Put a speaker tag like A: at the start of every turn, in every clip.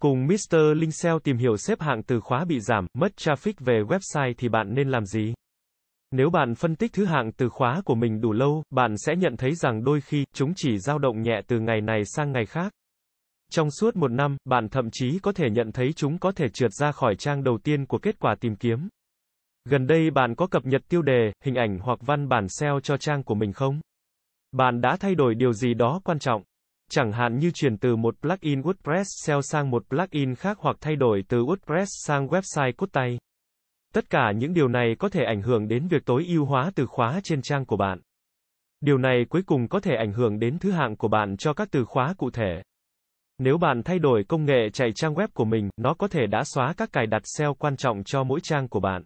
A: Cùng Mr. Linh SEO tìm hiểu xếp hạng từ khóa bị giảm, mất traffic về website thì bạn nên làm gì? Nếu bạn phân tích thứ hạng từ khóa của mình đủ lâu, bạn sẽ nhận thấy rằng đôi khi, chúng chỉ dao động nhẹ từ ngày này sang ngày khác. Trong suốt một năm, bạn thậm chí có thể nhận thấy chúng có thể trượt ra khỏi trang đầu tiên của kết quả tìm kiếm. Gần đây bạn có cập nhật tiêu đề, hình ảnh hoặc văn bản SEO cho trang của mình không? Bạn đã thay đổi điều gì đó quan trọng? Chẳng hạn như chuyển từ một plugin WordPress SEO sang một plugin khác hoặc thay đổi từ WordPress sang website cốt tay. Tất cả những điều này có thể ảnh hưởng đến việc tối ưu hóa từ khóa trên trang của bạn. Điều này cuối cùng có thể ảnh hưởng đến thứ hạng của bạn cho các từ khóa cụ thể. Nếu bạn thay đổi công nghệ chạy trang web của mình, nó có thể đã xóa các cài đặt SEO quan trọng cho mỗi trang của bạn.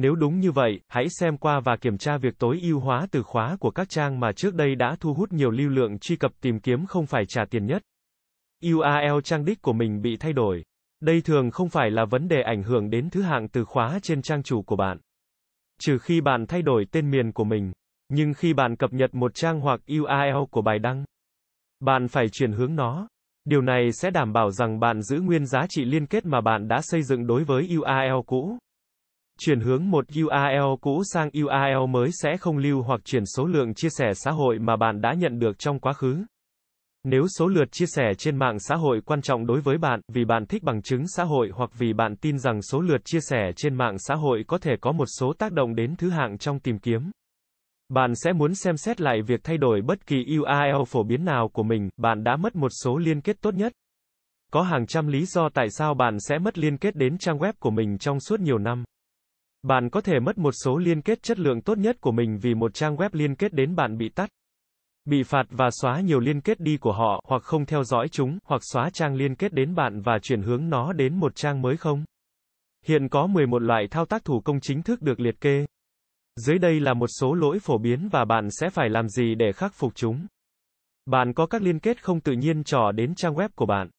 A: Nếu đúng như vậy, hãy xem qua và kiểm tra việc tối ưu hóa từ khóa của các trang mà trước đây đã thu hút nhiều lưu lượng truy cập tìm kiếm không phải trả tiền nhất. URL trang đích của mình bị thay đổi. Đây thường không phải là vấn đề ảnh hưởng đến thứ hạng từ khóa trên trang chủ của bạn. Trừ khi bạn thay đổi tên miền của mình. Nhưng khi bạn cập nhật một trang hoặc URL của bài đăng, bạn phải chuyển hướng nó. Điều này sẽ đảm bảo rằng bạn giữ nguyên giá trị liên kết mà bạn đã xây dựng đối với URL cũ. Chuyển hướng một URL cũ sang URL mới sẽ không lưu hoặc chuyển số lượng chia sẻ xã hội mà bạn đã nhận được trong quá khứ. Nếu số lượt chia sẻ trên mạng xã hội quan trọng đối với bạn, vì bạn thích bằng chứng xã hội hoặc vì bạn tin rằng số lượt chia sẻ trên mạng xã hội có thể có một số tác động đến thứ hạng trong tìm kiếm. Bạn sẽ muốn xem xét lại việc thay đổi bất kỳ URL phổ biến nào của mình, bạn đã mất một số liên kết tốt nhất. Có hàng trăm lý do tại sao bạn sẽ mất liên kết đến trang web của mình trong suốt nhiều năm. Bạn có thể mất một số liên kết chất lượng tốt nhất của mình vì một trang web liên kết đến bạn bị tắt, bị phạt và xóa nhiều liên kết đi của họ, hoặc không theo dõi chúng, hoặc xóa trang liên kết đến bạn và chuyển hướng nó đến một trang mới không. Hiện có 11 loại thao tác thủ công chính thức được liệt kê. Dưới đây là một số lỗi phổ biến và bạn sẽ phải làm gì để khắc phục chúng. Bạn có các liên kết không tự nhiên trò đến trang web của bạn.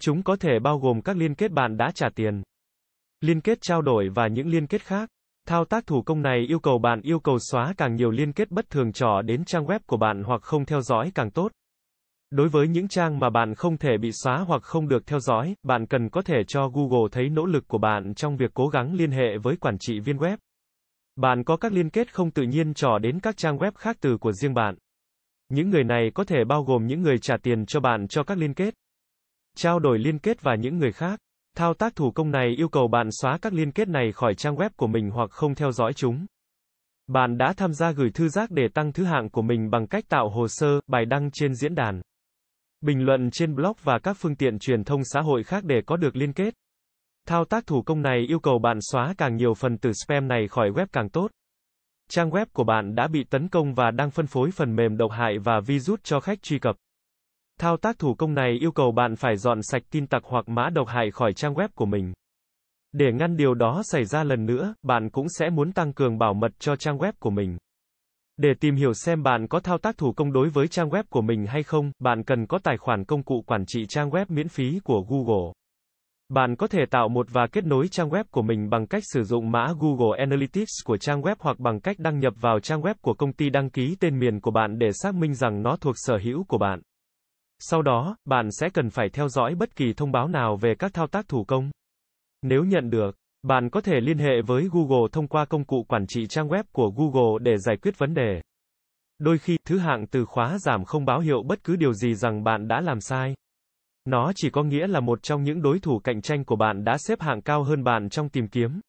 A: Chúng có thể bao gồm các liên kết bạn đã trả tiền, liên kết trao đổi và những liên kết khác. Thao tác thủ công này yêu cầu bạn yêu cầu xóa càng nhiều liên kết bất thường trò đến trang web của bạn hoặc không theo dõi càng tốt. Đối với những trang mà bạn không thể bị xóa hoặc không được theo dõi, bạn cần có thể cho Google thấy nỗ lực của bạn trong việc cố gắng liên hệ với quản trị viên web. Bạn có các liên kết không tự nhiên trò đến các trang web khác từ của riêng bạn. Những người này có thể bao gồm những người trả tiền cho bạn cho các liên kết, trao đổi liên kết và những người khác. Thao tác thủ công này yêu cầu bạn xóa các liên kết này khỏi trang web của mình hoặc không theo dõi chúng. Bạn đã tham gia gửi thư giác để tăng thứ hạng của mình bằng cách tạo hồ sơ, bài đăng trên diễn đàn, bình luận trên blog và các phương tiện truyền thông xã hội khác để có được liên kết. Thao tác thủ công này yêu cầu bạn xóa càng nhiều phần tử spam này khỏi web càng tốt. Trang web của bạn đã bị tấn công và đang phân phối phần mềm độc hại và virus cho khách truy cập. Thao tác thủ công này yêu cầu bạn phải dọn sạch tin tặc hoặc mã độc hại khỏi trang web của mình. Để ngăn điều đó xảy ra lần nữa, bạn cũng sẽ muốn tăng cường bảo mật cho trang web của mình. Để tìm hiểu xem bạn có thao tác thủ công đối với trang web của mình hay không, bạn cần có tài khoản công cụ quản trị trang web miễn phí của Google. Bạn có thể tạo một và kết nối trang web của mình bằng cách sử dụng mã Google Analytics của trang web hoặc bằng cách đăng nhập vào trang web của công ty đăng ký tên miền của bạn để xác minh rằng nó thuộc sở hữu của bạn. Sau đó, bạn sẽ cần phải theo dõi bất kỳ thông báo nào về các thao tác thủ công. Nếu nhận được, bạn có thể liên hệ với Google thông qua công cụ quản trị trang web của Google để giải quyết vấn đề. Đôi khi, thứ hạng từ khóa giảm không báo hiệu bất cứ điều gì rằng bạn đã làm sai. Nó chỉ có nghĩa là một trong những đối thủ cạnh tranh của bạn đã xếp hạng cao hơn bạn trong tìm kiếm.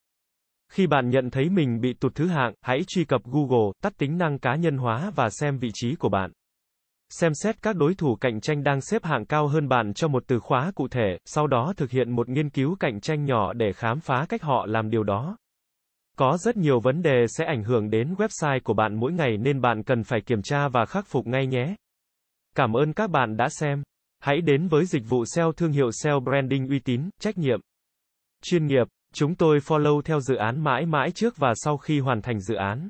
A: Khi bạn nhận thấy mình bị tụt thứ hạng, hãy truy cập Google, tắt tính năng cá nhân hóa và xem vị trí của bạn. Xem xét các đối thủ cạnh tranh đang xếp hạng cao hơn bạn cho một từ khóa cụ thể, sau đó thực hiện một nghiên cứu cạnh tranh nhỏ để khám phá cách họ làm điều đó. Có rất nhiều vấn đề sẽ ảnh hưởng đến website của bạn mỗi ngày nên bạn cần phải kiểm tra và khắc phục ngay nhé. Cảm ơn các bạn đã xem. Hãy đến với dịch vụ SEO thương hiệu SEO branding uy tín, trách nhiệm, chuyên nghiệp. Chúng tôi follow theo dự án mãi mãi trước và sau khi hoàn thành dự án.